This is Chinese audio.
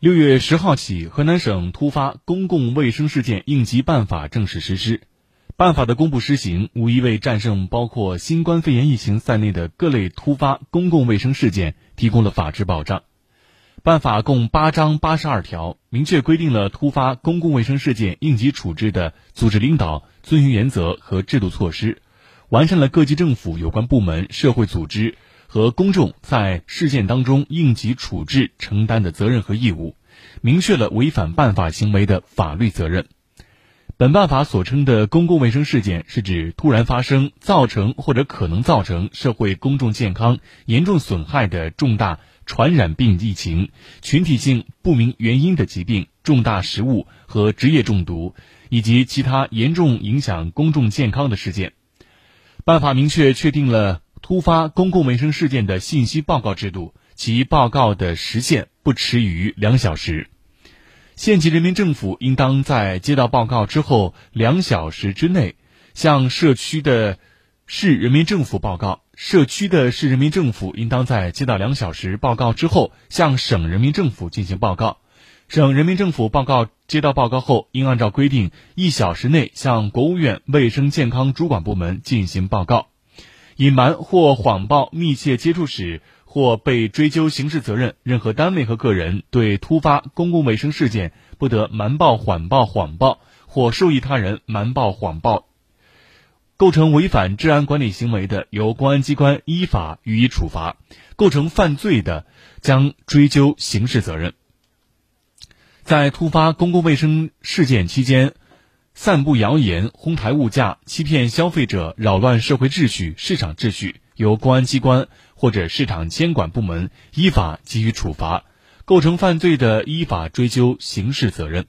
六月十号起，河南省突发公共卫生事件应急办法正式实施。办法的公布施行，无疑为战胜包括新冠肺炎疫情在内的各类突发公共卫生事件提供了法治保障。办法共八章八十二条，明确规定了突发公共卫生事件应急处置的组织领导、遵循原则和制度措施，完善了各级政府有关部门、社会组织。和公众在事件当中应急处置承担的责任和义务，明确了违反办法行为的法律责任。本办法所称的公共卫生事件，是指突然发生、造成或者可能造成社会公众健康严重损害的重大传染病疫情、群体性不明原因的疾病、重大食物和职业中毒，以及其他严重影响公众健康的事件。办法明确确定了。突发公共卫生事件的信息报告制度，其报告的时限不迟于两小时。县级人民政府应当在接到报告之后两小时之内，向社区的市人民政府报告；社区的市人民政府应当在接到两小时报告之后，向省人民政府进行报告；省人民政府报告接到报告后，应按照规定一小时内向国务院卫生健康主管部门进行报告。隐瞒或谎报密切接触史或被追究刑事责任。任何单位和个人对突发公共卫生事件不得瞒报、缓报、谎报或授意他人瞒报、谎报。构成违反治安管理行为的，由公安机关依法予以处罚；构成犯罪的，将追究刑事责任。在突发公共卫生事件期间。散布谣言、哄抬物价、欺骗消费者、扰乱社会秩序、市场秩序，由公安机关或者市场监管部门依法给予处罚；构成犯罪的，依法追究刑事责任。